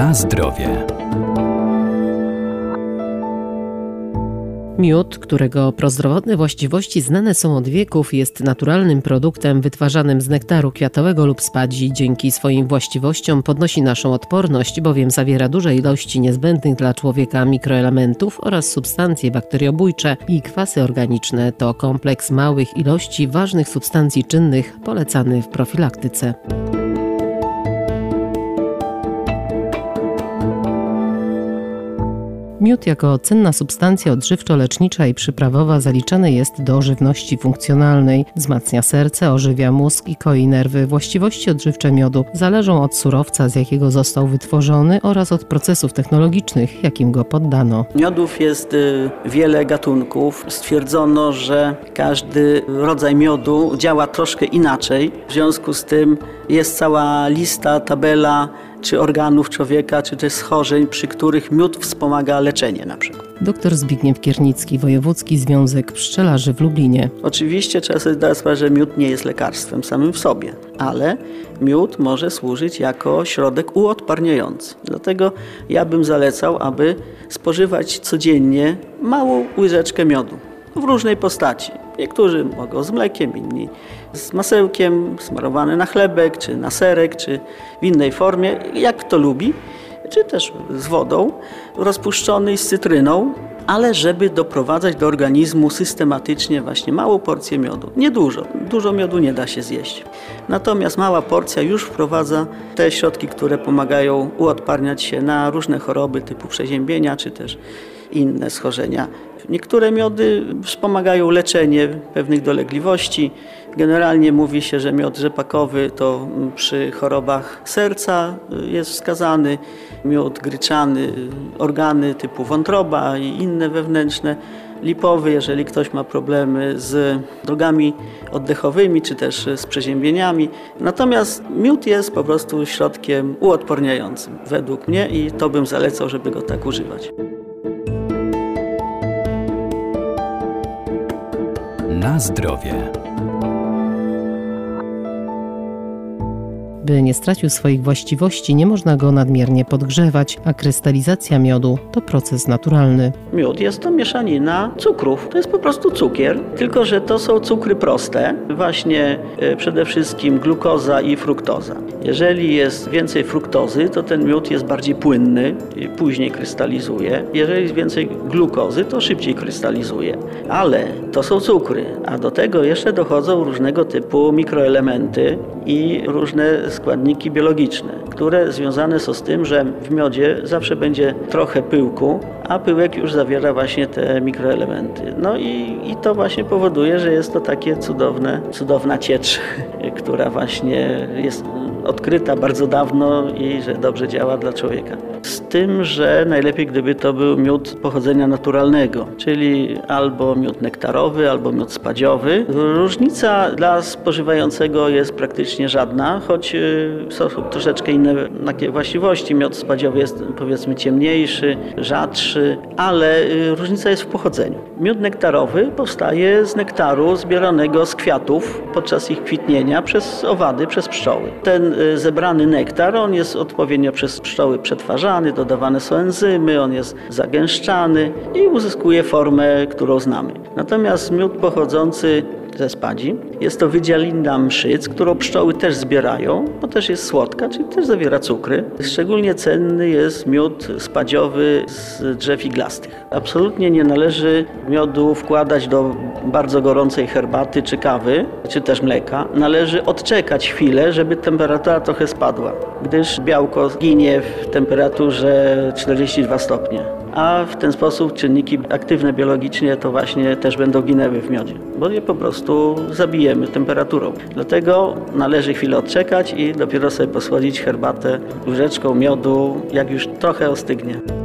Na zdrowie. Miód, którego prozdrowotne właściwości znane są od wieków, jest naturalnym produktem wytwarzanym z nektaru kwiatowego lub spadzi. Dzięki swoim właściwościom podnosi naszą odporność, bowiem zawiera duże ilości niezbędnych dla człowieka mikroelementów oraz substancje bakteriobójcze i kwasy organiczne. To kompleks małych ilości ważnych substancji czynnych polecany w profilaktyce. Miód jako cenna substancja odżywczo-lecznicza i przyprawowa zaliczany jest do żywności funkcjonalnej. Wzmacnia serce, ożywia mózg i koi nerwy. Właściwości odżywcze miodu zależą od surowca, z jakiego został wytworzony oraz od procesów technologicznych, jakim go poddano. Miodów jest y, wiele gatunków. Stwierdzono, że każdy rodzaj miodu działa troszkę inaczej. W związku z tym jest cała lista, tabela czy organów człowieka, czy też schorzeń, przy których miód wspomaga leczenie na przykład. Dr Zbigniew Kiernicki, Wojewódzki Związek Pszczelarzy w Lublinie. Oczywiście trzeba sobie zdać sprawę, że miód nie jest lekarstwem samym w sobie, ale miód może służyć jako środek uodparniający. Dlatego ja bym zalecał, aby spożywać codziennie małą łyżeczkę miodu w różnej postaci. Niektórzy mogą z mlekiem, inni z masełkiem, smarowane na chlebek, czy na serek, czy w innej formie, jak kto lubi, czy też z wodą, rozpuszczony z cytryną, ale żeby doprowadzać do organizmu systematycznie właśnie małą porcję miodu. Nie dużo, dużo miodu nie da się zjeść. Natomiast mała porcja już wprowadza te środki, które pomagają uodparniać się na różne choroby typu przeziębienia, czy też inne schorzenia. Niektóre miody wspomagają leczenie pewnych dolegliwości. Generalnie mówi się, że miod rzepakowy to przy chorobach serca jest wskazany, miód gryczany, organy typu wątroba i inne wewnętrzne lipowy, jeżeli ktoś ma problemy z drogami oddechowymi czy też z przeziębieniami. Natomiast miód jest po prostu środkiem uodporniającym według mnie i to bym zalecał, żeby go tak używać. Na zdrowie. By nie stracił swoich właściwości, nie można go nadmiernie podgrzewać, a krystalizacja miodu to proces naturalny. Miód jest to mieszanina cukrów. To jest po prostu cukier, tylko że to są cukry proste, właśnie e, przede wszystkim glukoza i fruktoza. Jeżeli jest więcej fruktozy, to ten miód jest bardziej płynny później krystalizuje. Jeżeli jest więcej glukozy, to szybciej krystalizuje. Ale to są cukry, a do tego jeszcze dochodzą różnego typu mikroelementy i różne składniki biologiczne, które związane są z tym, że w miodzie zawsze będzie trochę pyłku, a pyłek już zawiera właśnie te mikroelementy. No i, i to właśnie powoduje, że jest to takie cudowne, cudowna ciecz, która właśnie jest odkryta bardzo dawno i że dobrze działa dla człowieka. Z tym, że najlepiej gdyby to był miód pochodzenia naturalnego, czyli albo miód nektarowy, albo miód spadziowy. Różnica dla spożywającego jest praktycznie żadna, choć y, są troszeczkę inne takie właściwości. Miód spadziowy jest powiedzmy ciemniejszy, rzadszy, ale y, różnica jest w pochodzeniu. Miód nektarowy powstaje z nektaru zbieranego z kwiatów podczas ich kwitnienia przez owady, przez pszczoły. Ten y, zebrany nektar, on jest odpowiednio przez pszczoły przetwarzany, dodawane są enzymy, on jest zagęszczany i uzyskuje formę, którą znamy. Natomiast miód pochodzący ze spadzi. Jest to wydzielina mszyc, którą pszczoły też zbierają, bo też jest słodka, czyli też zawiera cukry. Szczególnie cenny jest miód spadziowy z drzew iglastych. Absolutnie nie należy miodu wkładać do bardzo gorącej herbaty czy kawy, czy też mleka. Należy odczekać chwilę, żeby temperatura trochę spadła, gdyż białko ginie w temperaturze 42 stopnie a w ten sposób czynniki aktywne biologicznie to właśnie też będą ginęły w miodzie, bo je po prostu zabijemy temperaturą. Dlatego należy chwilę odczekać i dopiero sobie posłodzić herbatę łyżeczką miodu, jak już trochę ostygnie.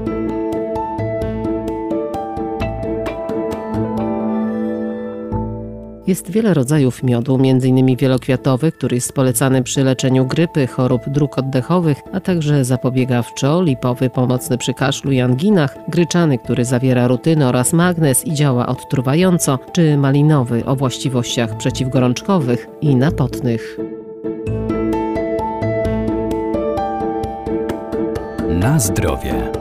Jest wiele rodzajów miodu, m.in. wielokwiatowy, który jest polecany przy leczeniu grypy, chorób dróg oddechowych, a także zapobiegawczo, lipowy pomocny przy kaszlu i anginach, gryczany, który zawiera rutynę oraz magnez i działa odtruwająco, czy malinowy o właściwościach przeciwgorączkowych i napotnych. Na zdrowie.